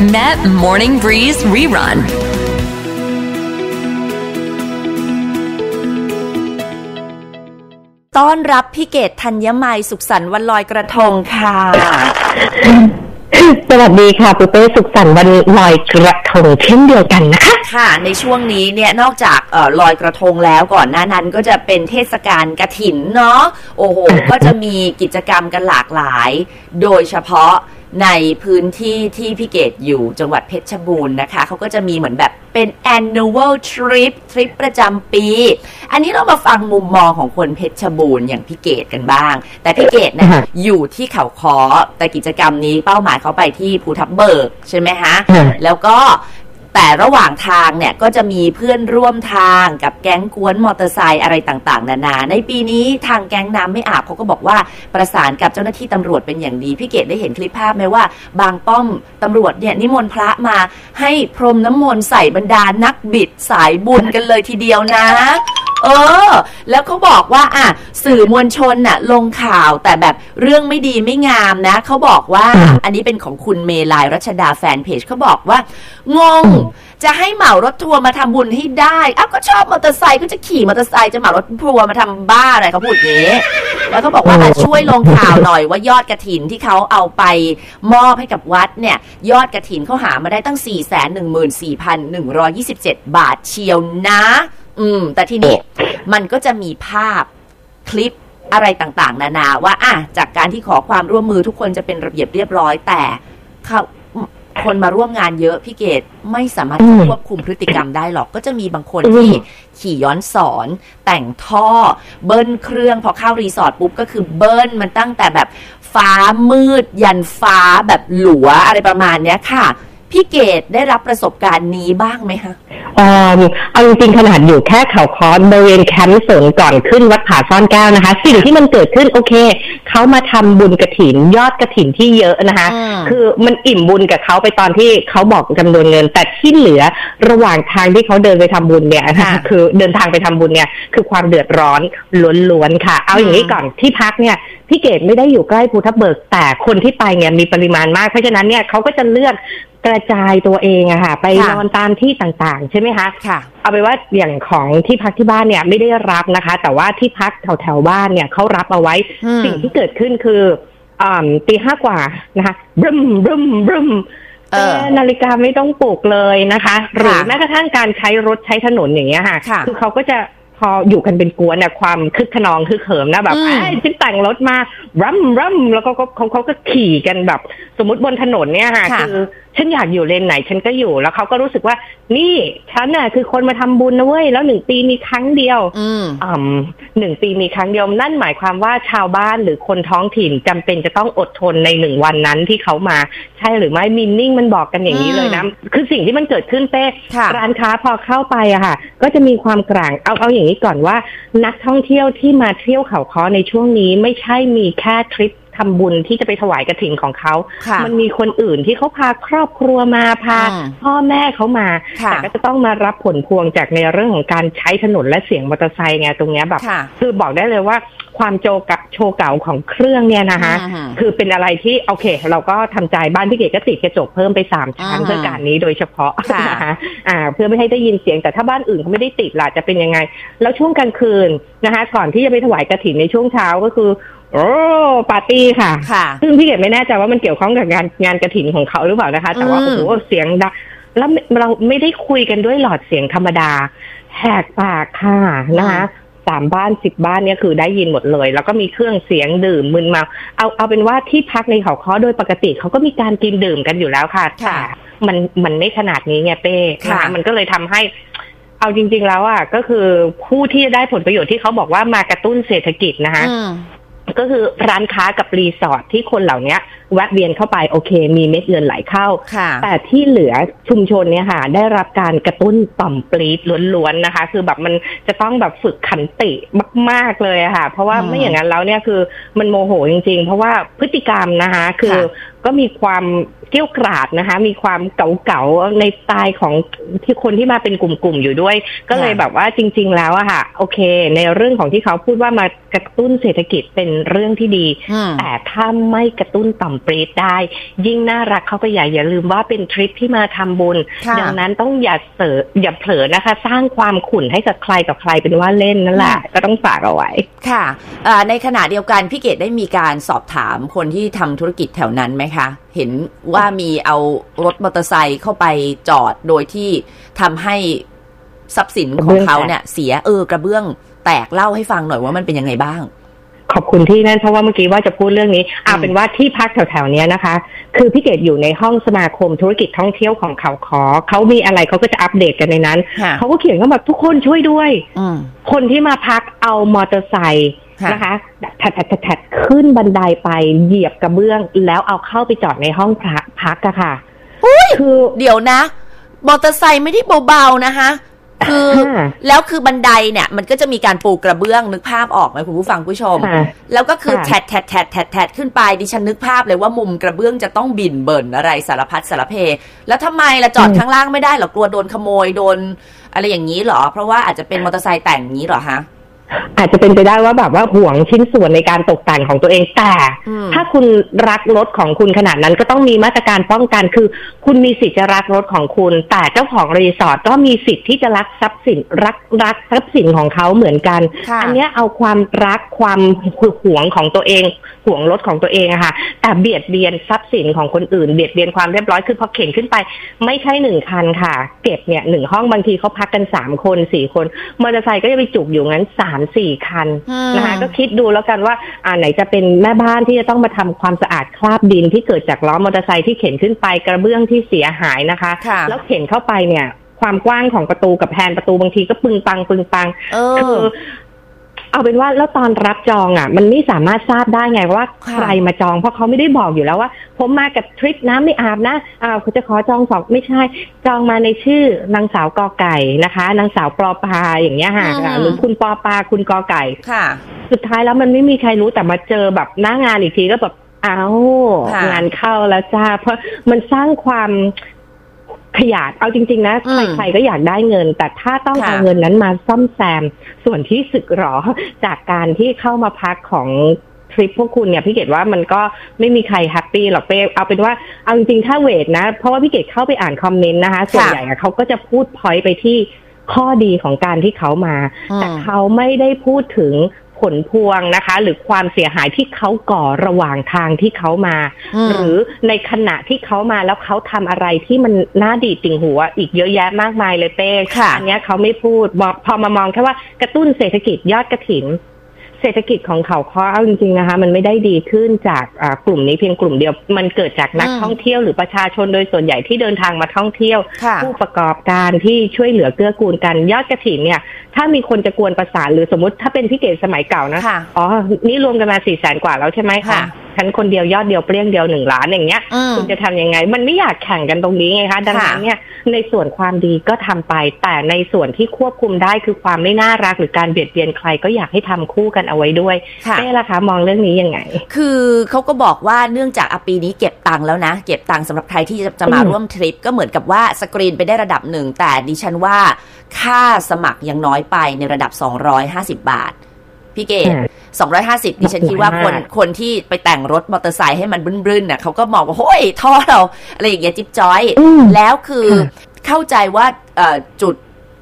Met Morning Breeze Rerun ต้อนรับพี่เกตธัญไมยสุขสันต์วันลอยกระทงค่ะ สวัสดีค่ะปุ้เป้สุขสันต์วันลอยกระทงเช่นเดียวกันนะคะ ค่ะ ในช่วงนี้เนี่ยนอกจากเออลอยกระทงแล้วก่อนหน้านั้นก็จะเป็นเทศกาลกระถินเนาะโอ้โห ก็จะมีกิจกรรมกันหลากหลาย โดยเฉพาะ ในพื้นที่ที่พี่เกดอยู่จังหวัดเพชรบูรณ์นะคะ เขาก็จะมีเหมือนแบบเป็น annual trip ทริปประจำปี อันนี้เรามาฟังมุมมองของคนเพชรบูรณ์อย่างพี่เกดกันบ้าง แต่พี่เกดเนี่ยค่ะอยู่ที่เขาคอแต่กิจกรรมนี้เป้าหมายเขาไปที่ภูทับเบิกใช่ไหมฮะค่ะแล้วก็ แต่ระหว่างทางเนี่ยก็จะมีเพื่อนร่วมทางกับแก๊งกวนมอเตอร์ไซค์อะไรต่างๆ นานา ในปีนี้ทางแก๊งน้ำไม่อาบเขาก็บอกว่าประสานกับเจ้าหน้าที่ตำรวจเป็นอย่างดี พี่เกดได้เห็นคลิปภาพไหมว่า บางป้อมตำรวจเนี่ยนิมนต์พระมาให้พรมน้ำมนต์ใส่บรรดานักบิดสายบุญกันเลยทีเดียวนะ เออ แล้วเขาบอกว่าอะสื่อมวลชนน่ะ ลงข่าวแต่แบบเรื่องไม่ดีไม่งามนะ เขาบอกว่าอันนี้เป็นของคุณเมลายรัชดาแฟนเพจเขาบอกว่างงจะให้เหมารถทัวร์มาทำบุญให้ได้อ้าวก็ชอบมอเตอร์ไซค์ก็จะขี่มอเตอร์ไซค์จะเหมารถทัวร์มาทำบ้าอะไรเขาพูดอย่างนี้ แล้วก็บอกว่าอะช่วยลงข่าวหน่อยว่ายอดกระถินที่เขาเอาไปมอบให้กับวัดเนี่ย ยอดกระถินเขาหามาได้ตั้ง 4 1 4 1 2 7 บาทเชียวนะ อืม แต่ทีนี้มันก็จะมีภาพคลิปอะไรต่างๆ นานาว่า อะจากการที่ขอความร่วมมือทุกคนจะเป็นระเบียบเรียบร้อย แต่เขาคนมาร่วมงานเยอะพี่เกดไม่สามารถอืมควบคุมพฤติกรรมได้หรอก ก็จะมีบางคนอืมที่ขี่ย้อนสอน แต่งท่อ เบิ้ลเครื่องพอเข้ารีสอร์ทปุ๊บก็คือเบิ้ลมันตั้งแต่แบบฟ้ามืด ยันฟ้าแบบหลัวอะไรประมาณเนี้ยค่ะ พี่เกดได้รับประสบการณ์นี้บ้างไหมคะเอ่อเอาจริงๆขนาดอยู่แค่เขาคอนบริเวณแคมป์สนก่อนขึ้นวัดผาซ่อนแก้วนะคะ สิ่งที่มันเกิดขึ้นโอเคเขามาทำบุญกระถินยอดกระถินที่เยอะนะคะอืมคือมันอิ่มบุญกับเขาไปตอนที่เขาบอกจำนวนเงิน แต่ที่เหลือระหว่างทางที่เขาเดินไปทำบุญเนี่ยนะคะค่ะคือเดินทางไปทำบุญเนี่ยคือความเดือดร้อนล้วนๆค่ะ เอาอย่างนี้ก่อนที่พักเนี่ยพี่เกดไม่ได้อยู่ใกล้ภูทับเบิกแต่คนที่ไปเนี่ยมีปริมาณมากเพราะฉะนั้นเนี่ยเขาก็จะเลือก กระจายตัวเองอะค่ะ ไปค่ะนอนตามที่ต่างๆ ใช่ไหมคะค่ะเอาไปนว่าอย่างของที่พักที่บ้านเนี่ยไม่ได้รับนะคะ แต่ว่าที่พักแถวแถวๆบ้านเนี่ยเขารับเอาไว้อืมสิ่งที่เกิดขึ้นคืออ่าตีห้ากว่านะคะบึ้มบึ้มบึ้มเออแต่นาฬิกาไม่ต้องปลุกเลยนะคะ หรือค่ะแม้กระทั่งการใช้รถใช้ถนนอย่างเงี้ยค่ะค่ะอเขาก็จะพออยู่กันเป็นกวนเนี่ยความคึกขนองคึกเขิมนะแบบอืมไอ้ยฉันแต่งรถมารัมรัมแล้วก็เขาเขาก็ขี่กันแบบ สมมติบนถนนเนี่ยค่ะค่ะคือฉันอยากอยู่เลนไหนฉันก็อยู่แล้วเขาก็รู้สึกว่า นี่ฉันน่ะคือคนมาทำบุญนะเว้ยแล้วหนึ่งปีมีครั้งเดียว อืมอ่าหนึ่งปีมีครั้งเดียวนั่นหมายความว่าชาวบ้านหรือคนท้องถิ่นจำเป็นจะต้องอดทนในหนึ่งวันนั้นที่เขามา ใช่หรือไม่มินนิ่งมันบอกกันอย่างนี้เลยนะคือสิ่งที่มันเกิดขึ้นเป้ค่ะร้านค้าพอเข้าไปอะค่ะ ก็จะมีความกลางเอาเอาอย่างนี้ก่อนว่า นักท่องเที่ยวที่มาเที่ยวเขาค้อในช่วงนี้ไม่ใช่มีแค่ทริป ทำบุญที่จะไปถวายกระถิ่นของเขาค่ะมันมีคนอื่นที่เขาพาครอบครัวมาพาอืมพ่อแม่เขามาค่ะแต่ก็จะต้องมารับผลพวงจากในเรื่องของการใช้ถนนและเสียงมอเตอร์ไซค์ไงตรงเนี้ยแบบค่ะคือบอกได้เลยว่า ความโจกับโชว์เก่าของเครื่องเนี่ยนะคะอืมคือเป็นอะไรที่โอเค เราก็ทำใจบ้านพี่เกดก็ติดกระจกเพิ่มไปสามชั้นอืมเพื่อการนี้โดยเฉพาะค่ะนะคะอ่า เพื่อไม่ให้ได้ยินเสียงแต่ถ้าบ้านอื่นเขาไม่ได้ติดล่ะจะเป็นยังไง แล้วช่วงกลางคืนนะคะ ก่อนที่จะไปถวายกระถินในช่วงเช้าก็คือโอ้ปาร์ตี้ค่ะค่ะซึ่งพี่เกดไม่แน่ใจว่ามันเกี่ยวข้องกับงานงานกระถินของเขาหรือเปล่านะคะ แต่ว่าอืโอ้มโหเสียงดังแล้วเราไม่ได้คุยกันด้วยหลอดเสียงธรรมดาแหกปากค่ะนะคะ สามบ้านสิบบ้านเนี่ยคือได้ยินหมดเลย แล้วก็มีเครื่องเสียงดื่มมึนเมาเอาเอาเป็นว่าที่พักในเขาค้อโดยปกติเขาก็มีการกินดื่มกันอยู่แล้วค่ะค่ะแต่มันมันไม่ขนาดนี้ไงเป้ค่ะนมันก็เลยทำให้ เอาจริง ๆ แล้วอะก็คือผู้ที่ได้ผลประโยชน์ที่เขาบอกว่ามากระตุ้นเศรษฐกิจนะคะอืม ก็คือร้านค้ากับรีสอร์ทที่คนเหล่านี้แวะเวียนเข้าไปโอเค มีเม็ดเงินไหลเข้าค่ะแต่ที่เหลือชุมชนเนี่ยค่ะ ได้รับการกระตุ้นต่อมปรี๊ดล้วนๆนะคะ คือแบบมันจะต้องแบบฝึกขันติมาก ๆเลยอะค่ะ เพราะว่าอืมไม่อย่างนั้นแล้วเนี่ยคือมันโมโหจริง ๆ เพราะว่าพฤติกรรมนะคะ คือค่ะก็มีความเกี้ยวกราดนะคะ มีความเก่าๆในสไตล์ของที่คนที่มาเป็นกลุ่มๆอยู่ด้วย ก็เลยแบบว่าจริง ๆ แล้วอะค่ะ โอเค ในเรื่องของที่เขาพูดว่ามากระตุ้นเศรษฐกิจเป็นเรื่องที่ดีอืมแต่ถ้าไม่กระตุ้นต่อมปรีดได้ ยิ่งน่ารักเข้าไปใหญ่อย่าลืมว่าเป็นทริปที่มาทำบุญค่ะดังนั้นต้องอย่าเสออย่าเผลอนะคะ สร้างความขุ่นให้กับใครต่อใครเป็นว่าเล่นนั่นแหละก็ต้องฝากเอาไว้ ค่ะอ่าในขณะเดียวกันพี่เกดได้มีการสอบถามคนที่ทำธุรกิจแถวนั้นไหมคะ เห็นว่ามีเอารถมอเตอร์ไซค์เข้าไปจอดโดยที่ทำให้ทรัพย์สินของเขาเนี่ย เสียเออกระเบื้องแตกเล่าให้ฟังหน่อยว่ามันเป็นยังไงบ้าง ขอบคุณที่นั่นเพราะว่าเมื่อกี้ว่าจะพูดเรื่องนี้เอาอืมเป็นว่าที่พักแถวๆเนี้ยนะคะ คือพี่เกดอยู่ในห้องสมาคมธุรกิจท่องเที่ยวของเขาคอเขามีอะไรเขาก็จะอัปเดตกันในนั้นค่ะเขาก็เขียนว่าแบบทุกคนช่วยด้วยอืมคนที่มาพักเอามอเตอร์ไซค์ค่ะ นะคะถัดถัดถัดถัดขึ้นบันไดไปเหยียบกระเบื้อง แล้วเอาเข้าไปจอดในห้องพักพักอะค่ะคือเดี๋ยวนะมอเตอร์ไซค์ไม่ได้เบาๆนะคะคือค่ะแล้วคือบันไดเนี่ย มันก็จะมีการปูกระเบื้องนึกภาพออกไหมคุณผู้ฟังผู้ชมค่ะแล้วก็คือค่ะแทดแทดแทดแทดแทดขึ้นไปดิฉันนึกภาพเลยว่ามุมกระเบื้องจะต้องบินเบิ่นอะไรสารพัดสารเพ แล้วทำไมล่ะจอดอืมข้างล่างไม่ได้เหรอกลัวโดนขโมยโดน อะไรอย่างนี้เหรอ เพราะว่าอาจจะเป็นมอเตอร์ไซค์แต่งอย่างนี้เหรอฮะ อาจจะเป็นไปได้ว่าแบบว่าห่วงชิ้นส่วนในการตกแต่งของตัวเองแต่อืมถ้าคุณรักรถของคุณขนาดนั้นก็ต้องมีมาตรการป้องกันคือ คุณมีสิทธิ์จะรักรถของคุณ แต่เจ้าของรีสอร์ทก็มีสิทธิ์ที่จะรักทรัพย์สินรักรักทรัพย์สินของเขาเหมือนกันค่ะอัเนี้ยเอาความรักความหวงของตัวเองห่วงรถของตัวเองอะค่ะ แต่เบียดเบียนทรัพย์สินของคนอื่นเบียดเบียนความเรียบร้อยคือพอเข็นขึ้นไป ไม่ใช่หนึ่งคันค่ะ เก็บเนี่ยหนึ่งห้องบางทีเขาพักกันสามคนสี่คนมอเตอร์ไซค์ก็จะไปจุกอยู่งั้นสามสี่คันอืมนะคะก็คิดดูแล้วกันว่าอ่าไหนจะเป็นแม่บ้านที่จะต้องมาทำความสะอาดคราบดินที่เกิดจากล้อมอเตอร์ไซค์ที่เข็นขึ้นไปกระเบื้องที่เสียหายนะคะค่ะแล้วเข็นเข้าไปเนี่ยความกว้างของประตูกับแผนประตูบางทีก็ปึงปังปึงปังเอคืออ เอาเป็นว่าแล้วตอนรับจองอะ มันไม่สามารถทราบได้ไงว่าค่ะใครมาจอง เพราะเขาไม่ได้บอกอยู่แล้วว่า ผมมากับทริปน้ำไม่อาบนะอ่าเขาจะขอจองสองไม่ใช่ จองมาในชื่อนางสาวกอไก่นะคะนางสาวปอปาอย่างเงี้ยค่ะอืมหรือคุณปอปาคุณกอไก่ค่ะ สุดท้ายแล้วมันไม่มีใครรู้แต่มาเจอแบบหน้างานอีกทีก็แบบเอาค่ะงานเข้าแล้วจ้า เพราะมันสร้างความ ขยาดเอาจริง ๆ นะอืมใครๆก็อยากได้เงิน แต่ถ้าต้องค่ะเอาเงินนั้นมาซ่อมแซมส่วนที่สึกหรอจากการที่เข้ามาพักของทริปพวกคุณเนี่ยพี่เกดว่ามันก็ไม่มีใคร happy หรอกเป้เอาเป็นว่าเอาจริงๆถ้า weight นะ เพราะว่าพี่เกดเข้าไปอ่านคอมเมนต์นะคะส่วนใหญ่อะเขาก็จะพูด point ไปที่ข้อดีของการที่เขามาอืมแต่เขาไม่ได้พูดถึง ผลพวงนะคะ หรือความเสียหายที่เขาก่อระหว่างทางที่เขามาอืมหรือในขณะที่เขามาแล้วเขาทำอะไรที่มันน่าดีดติ่งหู อีกเยอะแยะมากมายเลยเป้ค่ะอันเนี้ยเขาไม่พูดบอกพอมามองแค่ว่ากระตุ้นเศรษฐกิจยอดกระถิน เศรษฐกิจของเขาข้อเอาจริงๆนะคะ มันไม่ได้ดีขึ้นจากอ่ากลุ่มนี้เพียงกลุ่มเดียว มันเกิดจากนักอืมท่องเที่ยวหรือประชาชนโดยส่วนใหญ่ที่เดินทางมาท่องเที่ยวค่ะผู้ประกอบการที่ช่วยเหลือเกื้อกูลกันยอดกระถินเนี่ย ถ้ามีคนจะกวนประสานหรือสมมติถ้าเป็นพี่เกศสมัยเก่านะค่ะอ๋อ นี่รวมกันมาสี่แสนกว่าแล้วใช่ไหมค่ะคะ ฉันคนเดียวยอดเดียวเปรี้ยงเดียวหนึ่งล้านอย่างเงี้ยอืมคุณจะทำยังไง มันไม่อยากแข่งกันตรงนี้ไงคะดังนั้นค่ะเนี่ยในส่วนความดีก็ทำไป แต่ในส่วนที่ควบคุมได้คือความไม่น่ารักหรือการเบียดเบียนใครก็อยากให้ทำคู่กันเอาไว้ด้วยค่ะเต้ล่ะคะมองเรื่องนี้ยังไง คือเขาก็บอกว่าเนื่องจากอะปีนี้เก็บตังค์แล้วนะ เก็บตังค์สำหรับใครที่จะจะมาอืมร่วมทริปก็เหมือนกับว่าสกรีนไปได้ระดับหนึ่งแต่ดิฉันว่าค่าสมัครยังน้อยไปในระดับ 250 บาท พี่เกดค่ะ 250ดิฉันคิดว่าคนมากคนที่ไปแต่งรถมอเตอร์ไซค์ให้มันบึ้นๆน่ะเขาก็มองว่าโอ้ยท่อเราอะไรอย่างเงี้ยจิ๊บจ้อยอืมแล้วคือค่ะเข้าใจว่าเอ่อจุด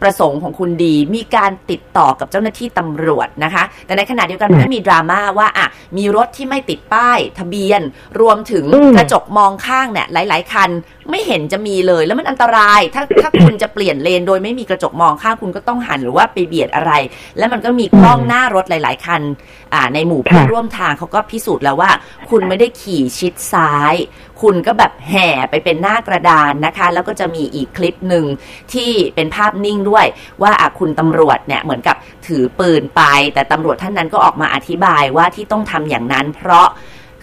ประสงค์ของคุณดีมีการติดต่อกับเจ้าหน้าที่ตำรวจนะคะ แต่ในขณะเดียวกันมันก็มีดราม่าว่าอะมีรถที่ไม่ติดป้าย ทะเบียน รวมถึงอืมกระจกมองข้างเนี่ยหลาย ๆ คัน ไม่เห็นจะมีเลยแล้วมันอันตราย ถ้าถ้าคุณจะเปลี่ยนเลนโดยไม่มีกระจกมองข้างคุณก็ต้องหันหรือว่าไปเบียดอะไร แล้วมันก็มีกล้องหน้ารถหลาย ๆ คัน อ่า ในหมู่เพื่อนค่ะร่วมทางเขาก็พิสูจน์แล้วว่า คุณไม่ได้ขี่ชิดซ้าย คุณก็แบบแห่ไปเป็นหน้ากระดานนะคะ แล้วก็จะมีอีกคลิปหนึ่งที่เป็นภาพนิ่งด้วย ว่าอะคุณตำรวจเนี่ยเหมือนกับถือปืนไป แต่ตำรวจท่านนั้นก็ออกมาอธิบายว่าที่ต้องทำอย่างนั้น เพราะ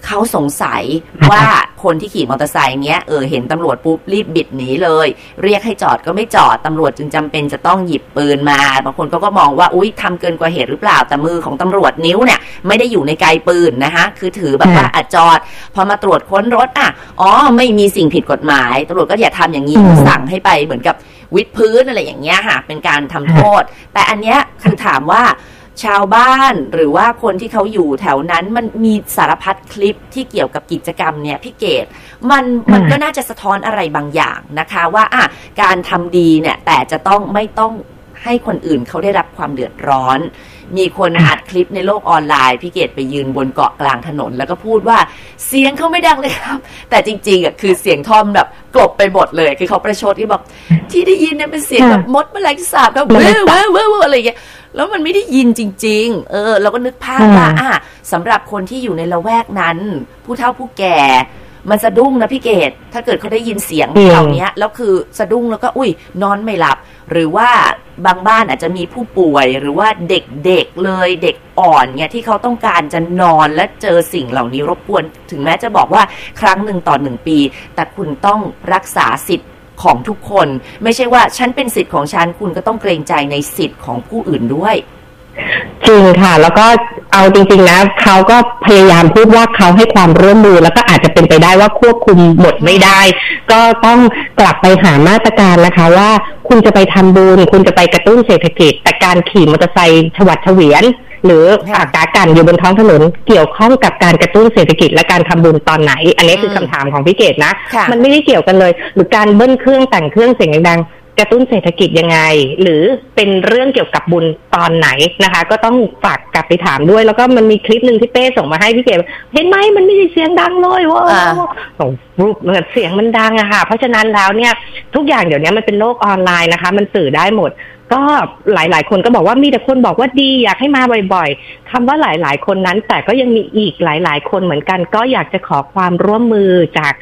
เขาสงสัยว่าคนที่ขี่มอเตอร์ไซค์เนี้ยเออเห็นตำรวจปุ๊บรีบบิดหนีเลย เรียกให้จอดก็ไม่จอดตำรวจจึงจำเป็นจะต้องหยิบปืนมาบางคนก็ก็มองว่าอุ้ยทำเกินกว่าเหตุหรือเปล่าแต่มือของตำรวจนิ้วเนี่ยไม่ได้อยู่ในไกลปืนนะคะคือถือแบบว่าอะจอด พอมาตรวจค้นรถอะอ๋อไม่มีสิ่งผิดกฎหมายตำรวจก็อย่าทำอย่างนี้สั่งให้ไปเหมือนกับวิดพื้นอะไรอย่างเงี้ยค่ะเป็นการทำโทษ แต่อันเนี้ยคือถามว่า ชาวบ้านหรือว่าคนที่เขาอยู่แถวนั้นมันมีสารพัดคลิปที่เกี่ยวกับกิจกรรมเนี่ยพี่เกดมันมันก็น่าจะสะท้อนอะไรบางอย่างนะคะ ว่าอะการทำดีเนี่ยแต่จะต้องไม่ต้องให้คนอื่นเขาได้รับความเดือดร้อน มีคนอัดคลิปในโลกออนไลน์พี่เกดไปยืนบนเกาะกลางถนน แล้วก็พูดว่าเสียงเขาไม่ดังเลยครับ แต่จริงๆอะคือเสียงทอมแบบกลบไปหมดเลย คือเขาประชดที่บอกที่ได้ยินเนี่ยเป็นเสียงแบบมดแมลงสาบครับเว้ยเว้ยเว้ยอะไรอย่างเงี้ย แล้วมันไม่ได้ยินจริง ๆ เออ เราก็นึกภาพว่าอะสำหรับคนที่อยู่ในละแวกนั้น ผู้เฒ่าผู้แก่ มันสะดุ้งนะพี่เกดถ้าเกิดเขาได้ยินเสียงเหล่านี้แล้วคือสะดุ้งแล้วก็อุ้ยนอนไม่หลับ หรือว่าบางบ้านอาจจะมีผู้ป่วย หรือว่าเด็กๆเลยเด็กอ่อนเนี่ยที่เขาต้องการจะนอนและเจอสิ่งเหล่านี้รบกวน ถึงแม้จะบอกว่าครั้งหนึ่งต่อหนึ่งปี แต่คุณต้องรักษาสิทธิ์ ของทุกคน ไม่ใช่ว่าฉันเป็นสิทธิ์ของฉันคุณก็ต้องเกรงใจในสิทธิ์ของผู้อื่นด้วยจริงค่ะ แล้วก็เอาจริงๆนะเขาก็พยายามพูดว่าเขาให้ความร่วมมือ แล้วก็อาจจะเป็นไปได้ว่าควบคุมหมดไม่ได้ ก็ต้องกลับไปหามาตรการนะคะ ว่าคุณจะไปทำบุญคุณจะไปกระตุ้นเศรษฐกิจ แต่การขี่มอเตอร์ไซค์ฉวัดเฉวียน หรืออากากันอยู่บนท้องถนนเกี่ยวข้องกับการกระตุ้นเศรษฐกิจและการทำบุญตอนไหน อันนี้คือคำถามของพี่เกดนะ มันไม่ได้เกี่ยวกันเลย หรือการเบิ้ลเครื่องแต่งเครื่องเสียงดังกระตุ้นเศรษฐกิจยังไง หรือเป็นเรื่องเกี่ยวกับบุญตอนไหนนะคะ ก็ต้องฝากกลับไปถามด้วย แล้วก็มันมีคลิปหนึ่งที่เป้ส่งมาให้พี่เก๋เห็นไหมมันไม่ได้เสียงดังเลยว่าส่งรูปเสียงมันดังอะค่ะ เพราะฉะนั้นแล้วเนี่ยทุกอย่างเดี๋ยวนี้มันเป็นโลกออนไลน์นะคะ มันสื่อได้หมด ก็หลายๆ คนก็บอกว่ามีแต่คนบอกว่าดีอยากให้มาบ่อยๆคำว่าหลายๆ คนนั้น แต่ก็ยังมีอีกหลาย ๆ คนเหมือนกัน ก็อยากจะขอความร่วมมือจาก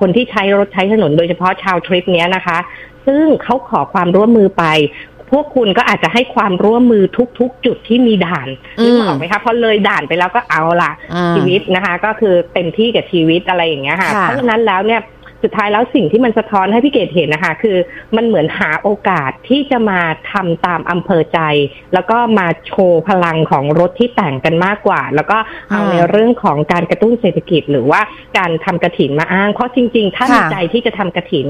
คนที่ใช้รถใช้ถนนโดยเฉพาะชาวทริปนี้นะคะ ซึ่งเขาขอความร่วมมือไปพวกคุณก็อาจจะให้ความร่วมมือทุก ๆ จุดที่มีด่านนึกออกไหมคะพอเลยด่านไปแล้วก็เอาละชีวิตนะคะ ก็คือเต็มที่กับชีวิตอะไรอย่างเงี้ยค่ะ เพราะฉะนั้นแล้วเนี่ย สุดท้ายแล้วสิ่งที่มันสะท้อนให้พี่เกดเห็นนะคะ คือมันเหมือนหาโอกาสที่จะมาทำตามอำเภอใจ แล้วก็มาโชว์พลังของรถที่แต่งกันมากกว่า แล้วก็เอาในเรื่องของการกระตุ้นเศรษฐกิจ หรือว่าการทำกระถินมาอ้าง เพราะจริง ๆ ถ้ามีใจที่จะทำกระถิน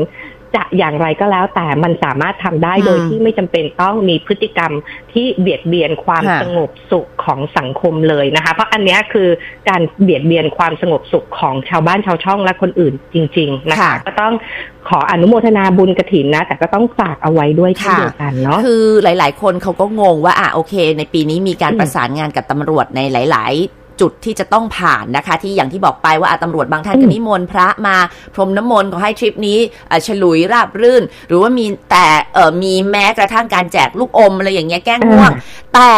จะอย่างไรก็แล้วแต่มันสามารถทำได้โดยที่ไม่จำเป็นต้องมีพฤติกรรมที่เบียดเบียนความสงบสุขของสังคมเลยนะคะ เพราะอันนี้คือการเบียดเบียนความสงบสุขของชาวบ้านชาวช่องและคนอื่นจริง ๆ นะคะ ก็ต้องขออนุโมทนาบุญกระถินนะ แต่ก็ต้องฝากเอาไว้ด้วยเช่นเดียวกันเนาะคือหลาย ๆ คนเขาก็งงว่าอะโอเค ในปีนี้มีการประสานงานกับตำรวจในหลาย ๆ จุดที่จะต้องผ่านนะคะ ที่อย่างที่บอกไปว่าตำรวจบางท่านก็นิมนต์พระมา พรมน้ำมนต์ขอให้ทริปนี้ฉลุยราบรื่น หรือว่ามีแต่เออมีแม้กระทั่งการแจกลูกอมอะไรอย่างเงี้ยแก้ง่วง แต่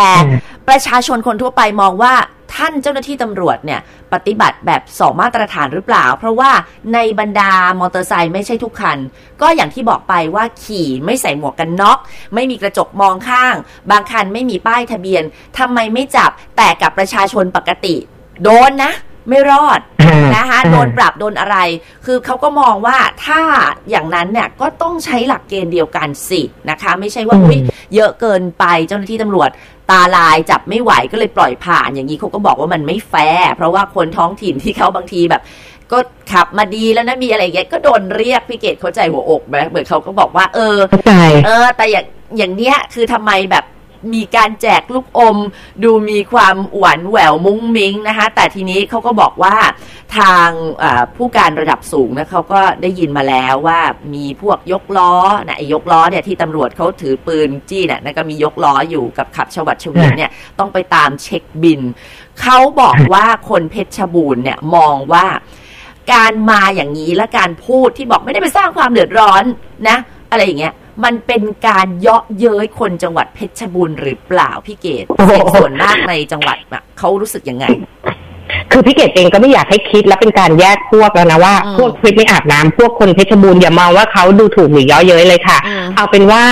ประชาชนคนทั่วไปมองว่า ท่านเจ้าหน้าที่ตำรวจเนี่ยปฏิบัติแบบสองมาตรฐานหรือเปล่า เพราะว่าในบรรดามอเตอร์ไซค์ไม่ใช่ทุกคัน ก็อย่างที่บอกไปว่าขี่ไม่ใส่หมวกกันน็อก ไม่มีกระจกมองข้าง บางคันไม่มีป้ายทะเบียนทำไมไม่จับแต่กับประชาชนปกติ โดนนะ ไม่รอดนะคะโดนปรับโดนอะไร คือเขาก็มองว่าถ้าอย่างนั้นเนี่ยก็ต้องใช้หลักเกณฑ์เดียวกันสินะคะ ไม่ใช่ว่าอุ้ยเยอะเกินไปเจ้าหน้าที่ตำรวจตาลายจับไม่ไหวก็เลยปล่อยผ่านอย่างนี้เขาก็บอกว่ามันไม่แฟร์เพราะว่าคนท้องถิ่นที่เขาบางทีแบบ ก็ขับมาดีแล้วนะมีอะไรเงี้ยก็โดนเรียกพี่เกดเข้าใจหัวอกไหมเหมือนเขาก็บอกว่า เออเออ แต่อย่างอย่างเนี้ยคือทำไมแบบ มีการแจกลูกอม ดูมีความหวานแหววมุ้งมิ้งนะคะ แต่ทีนี้เขาก็บอกว่าทางผู้การระดับสูงนะเขาก็ได้ยินมาแล้วว่ามีพวกยกล้อนะยกล้อเนี่ยที่ตำรวจเขาถือปืนจี้เนี่ยนะก็มียกล้ออยู่กับขับชวัดชวีเนี่ยต้องไปตามเช็คบิน เขาบอกว่าคนเพชรบูรณ์เนี่ยมองว่าการมาอย่างนี้และการพูดที่บอกไม่ได้ไปสร้างความเดือดร้อนนะ อะไรอย่างเงี้ย มันเป็นการเยาะเย้ยคนจังหวัดเพชรบูรณ์หรือเปล่าพี่เกดเสียงส่วนมากในจังหวัดเขารู้สึกยังไง คือพี่เกดเองก็ไม่อยากให้คิดและเป็นการแยกพวกแล้วนะว่า พวกคลิปไม่อาบน้ำพวกคนเพชรบูรณ์อย่ามองว่าเขาดูถูกหรือเยาะเย้ยเลยค่ะ เอาเป็นว่า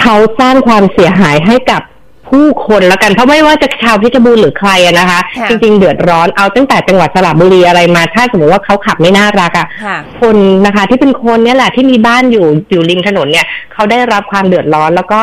เขาสร้างความเสียหายให้กับ ผู้คนแล้วกันเพราะไม่ว่าจะชาวเพชรบูรณ์หรือใครอะนะคะค่ะจริง ๆ เดือดร้อนเอาตั้งแต่จังหวัดสระบุรีอะไรมา ถ้าสมมติว่าเขาขับไม่น่ารักอะค่ะคนนะคะที่เป็นคนเนี่ยแหละที่มีบ้านอยู่อยู่ริมถนนเนี่ยเขาได้รับความเดือดร้อนแล้วก็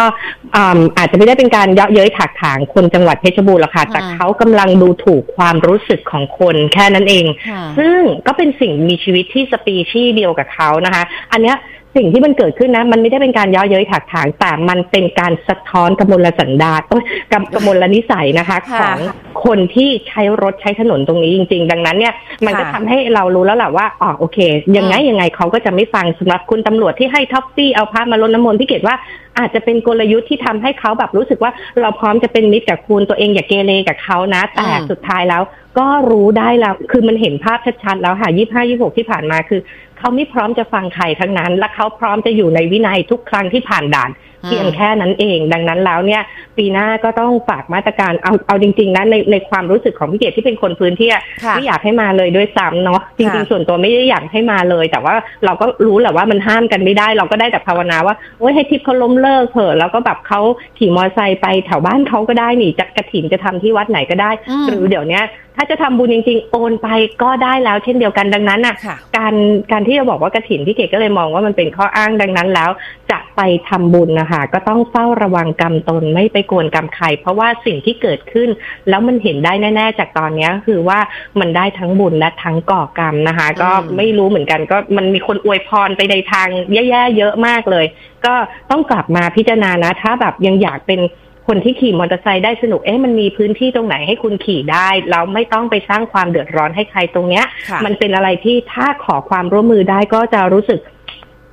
อืมอาจจะไม่ได้เป็นการเยาะเย้ยถักถางคนจังหวัดเพชรบูรณ์หรอกค่ะแต่อืมเขากำลังดูถูกความรู้สึกของคนแค่นั้นเองค่ะซึ่งก็เป็นสิ่งมีชีวิตที่สปีชีส์เดียวกับเขานะคะ อันเนี้ย สิ่งที่มันเกิดขึ้นนะ มันไม่ได้เป็นการเย้อเย้ยถักถางแต่มันเป็นการสะท้อนกมลสันดาษต้องกำกมลนิสัยนะคะค่ะของคนที่ใช้รถใช้ถนนตรงนี้จริง ๆ ดังนั้นเนี่ยมันก็ค่ะทำให้เรารู้แล้วแหละว่าอ๋อโอเคยังไงยังไงเขาก็จะไม่ฟังสำหรับคุณตำรวจที่ให้ท็อปปี้เอาพระมารดน้ำมนต์พี่เกดว่าอาจจะเป็นกลยุทธ์ที่ทำให้เขาแบบรู้สึกว่าเราพร้อมจะเป็นมิตรกับคุณตัวเองอย่าเกเรกับเขานะ แต่อืมสุดท้ายแล้วก็รู้ได้แล้ว คือมันเห็นภาพชัดๆแล้วค่ะยี่ห้ายี่หกที่ผ่านมาคือ เขาไม่พร้อมจะฟังใครทั้งนั้น และเขาพร้อมจะอยู่ในวินัยทุกครั้งที่ผ่านด่าน เพียงแค่นั้นเอง ดังนั้นแล้วเนี่ย ปีหน้าก็ต้องฝากมาตรการเอาเอาจริงๆนะในในความรู้สึกของพี่เกดที่เป็นคนพื้นที่อะค่ะไม่อยากให้มาเลยด้วยซ้ำเนาะจริงค่ะๆส่วนตัวไม่ได้อยากให้มาเลย แต่ว่าเราก็รู้แหละว่ามันห้ามกันไม่ได้ เราก็ได้แต่ภาวนาว่าโอ้ยให้ทิพย์เขาล้มเลิกเถอะแล้วก็แบบเขาขี่มอเตอร์ไซค์ไปแถวบ้านเขาก็ได้นี่จะกระถินจะทำที่วัดไหนก็ได้อืมหรือเดี๋ยวเนี้ยถ้าจะทำบุญจริงๆ โอนไปก็ได้แล้วเช่นเดียวกันดังนั้นน่ะค่ะ การการที่จะบอกว่ากระถินพี่เกดก็เลยมองว่ามันเป็นข้ออ้างดังนั้นแล้วจะไปทำบุญนะคะก็ต้องเฝ้าระวังกรรมตนไม่ไปกวนกรรมใคร เพราะว่าสิ่งที่เกิดขึ้น แล้วมันเห็นได้แน่ ๆ จากตอนเนี้ยคือว่ามันได้ทั้งบุญและทั้งก่อกรรมนะคะ ก็อืมไม่รู้เหมือนกันก็มันมีคนอวยพรไปในทางแย่ๆเยอะมากเลย ก็ต้องกลับมาพิจารณานะถ้าแบบยังอยากเป็นคนที่ขี่มอเตอร์ไซค์ได้สนุก เอ๊ะ มันมีพื้นที่ตรงไหนให้คุณขี่ได้ แล้วไม่ต้องไปสร้างความเดือดร้อนให้ใครตรงเนี้ยค่ะมันเป็นอะไรที่ถ้าขอความร่วมมือได้ก็จะรู้สึก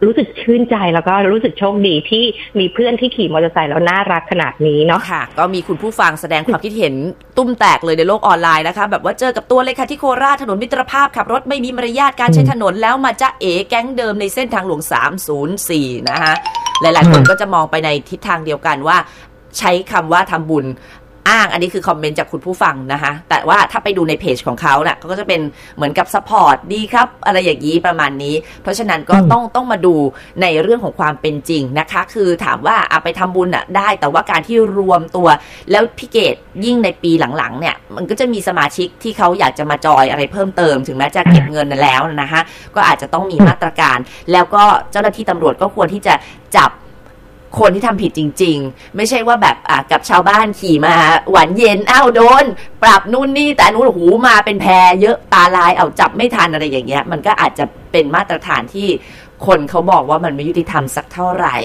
รู้สึกชื่นใจแล้วก็รู้สึกโชคดีที่มีเพื่อนที่ขี่มอเตอร์ไซค์แล้วน่ารักขนาดนี้เนาะค่ะ ก็มีคุณผู้ฟังแสดงความคิดเห็นตุ้มแตกเลยในโลกออนไลน์นะคะ แบบว่าเจอกับตัวเลยค่ะที่โคราชถนนมิตรภาพขับรถไม่มีมารยาทการใช้ถนนแล้วมาจะเอ๋แก๊งเดิมในเส้นทางหลวง 304 นะคะหลาย ๆ คนก็จะมองไปในทิศทางเดียวกันว่าใช้คำว่าทำบุญ อ้าง อันนี้คือคอมเมนต์จากคุณผู้ฟังนะคะ แต่ว่าถ้าไปดูในเพจของเขาเนี่ยค่ะก็จะเป็นเหมือนกับ support ดีครับ อะไรอย่างนี้ประมาณนี้ เพราะฉะนั้นก็อืมต้องต้องมาดูในเรื่องของความเป็นจริงนะคะ คือถามว่าอะไปทำบุญอะได้ แต่ว่าการที่รวมตัว แล้วพี่เกดยิ่งในปีหลังๆ เนี่ย มันก็จะมีสมาชิกที่เขาอยากจะมาจอยอะไรเพิ่มเติม ถึงแม้จะเก็บเงินแล้วนะคะก็อาจจะต้องมีมาตรการ แล้วก็เจ้าหน้าที่ตำรวจก็ควรที่จะจับ คนที่ทำผิดจริง ๆ ไม่ใช่ว่าแบบอะกับชาวบ้านขี่มา หวานเย็นอ้าวโดน ปรับนู่นนี่แต่นู้นหูมาเป็นแพรเยอะตาลายเอาจับไม่ทันอะไรอย่างเงี้ย มันก็อาจจะเป็นมาตรฐานที่คนเขาบอกว่ามันไม่ยุติธรรมสักเท่าไหร่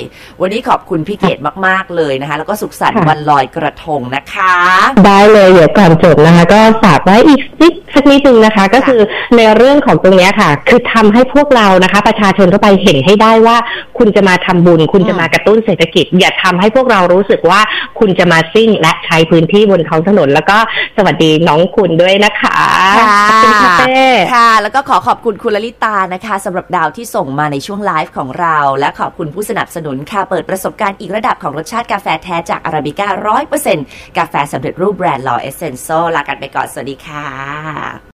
วันนี้ขอบคุณพี่เกดมาก ๆ เลยนะคะ แล้วก็สุขสันต์วันลอยกระทงนะคะ ได้เลย เดี๋ยวก่อนจบนะคะ ก็ฝากไว้อีกนิด สักนิดนึงนะคะ ก็คือในเรื่องของตรงเนี้ยค่ะ คือทำให้พวกเรานะคะ ประชาชนทั่วไปเห็นให้ได้ว่า คุณจะมาทำบุญ คุณจะมากระตุ้นเศรษฐกิจ อย่าทำให้พวกเรารู้สึกว่าคุณจะมาซิ่ง และใช้พื้นที่บนท้องถนน แล้วก็สวัสดีน้องคุณด้วยนะคะขอบคุณค่ะเป้ค่ะ แล้วก็ขอขอบคุณคุณลลิตานะคะสำหรับดาวที่ส่งมาในช่วงไลฟ์ของเรา และขอบคุณผู้สนับสนุนค่ะเปิดประสบการณ์อีกระดับของรสชาติกาแฟแท้จากอาราบิก้าร้อยเปอร์เซ็นต์กาแฟสำเร็จรูปแบรนด์ลอเอเซนโซลากันไปก่อนสวัสดีค่ะ yeah.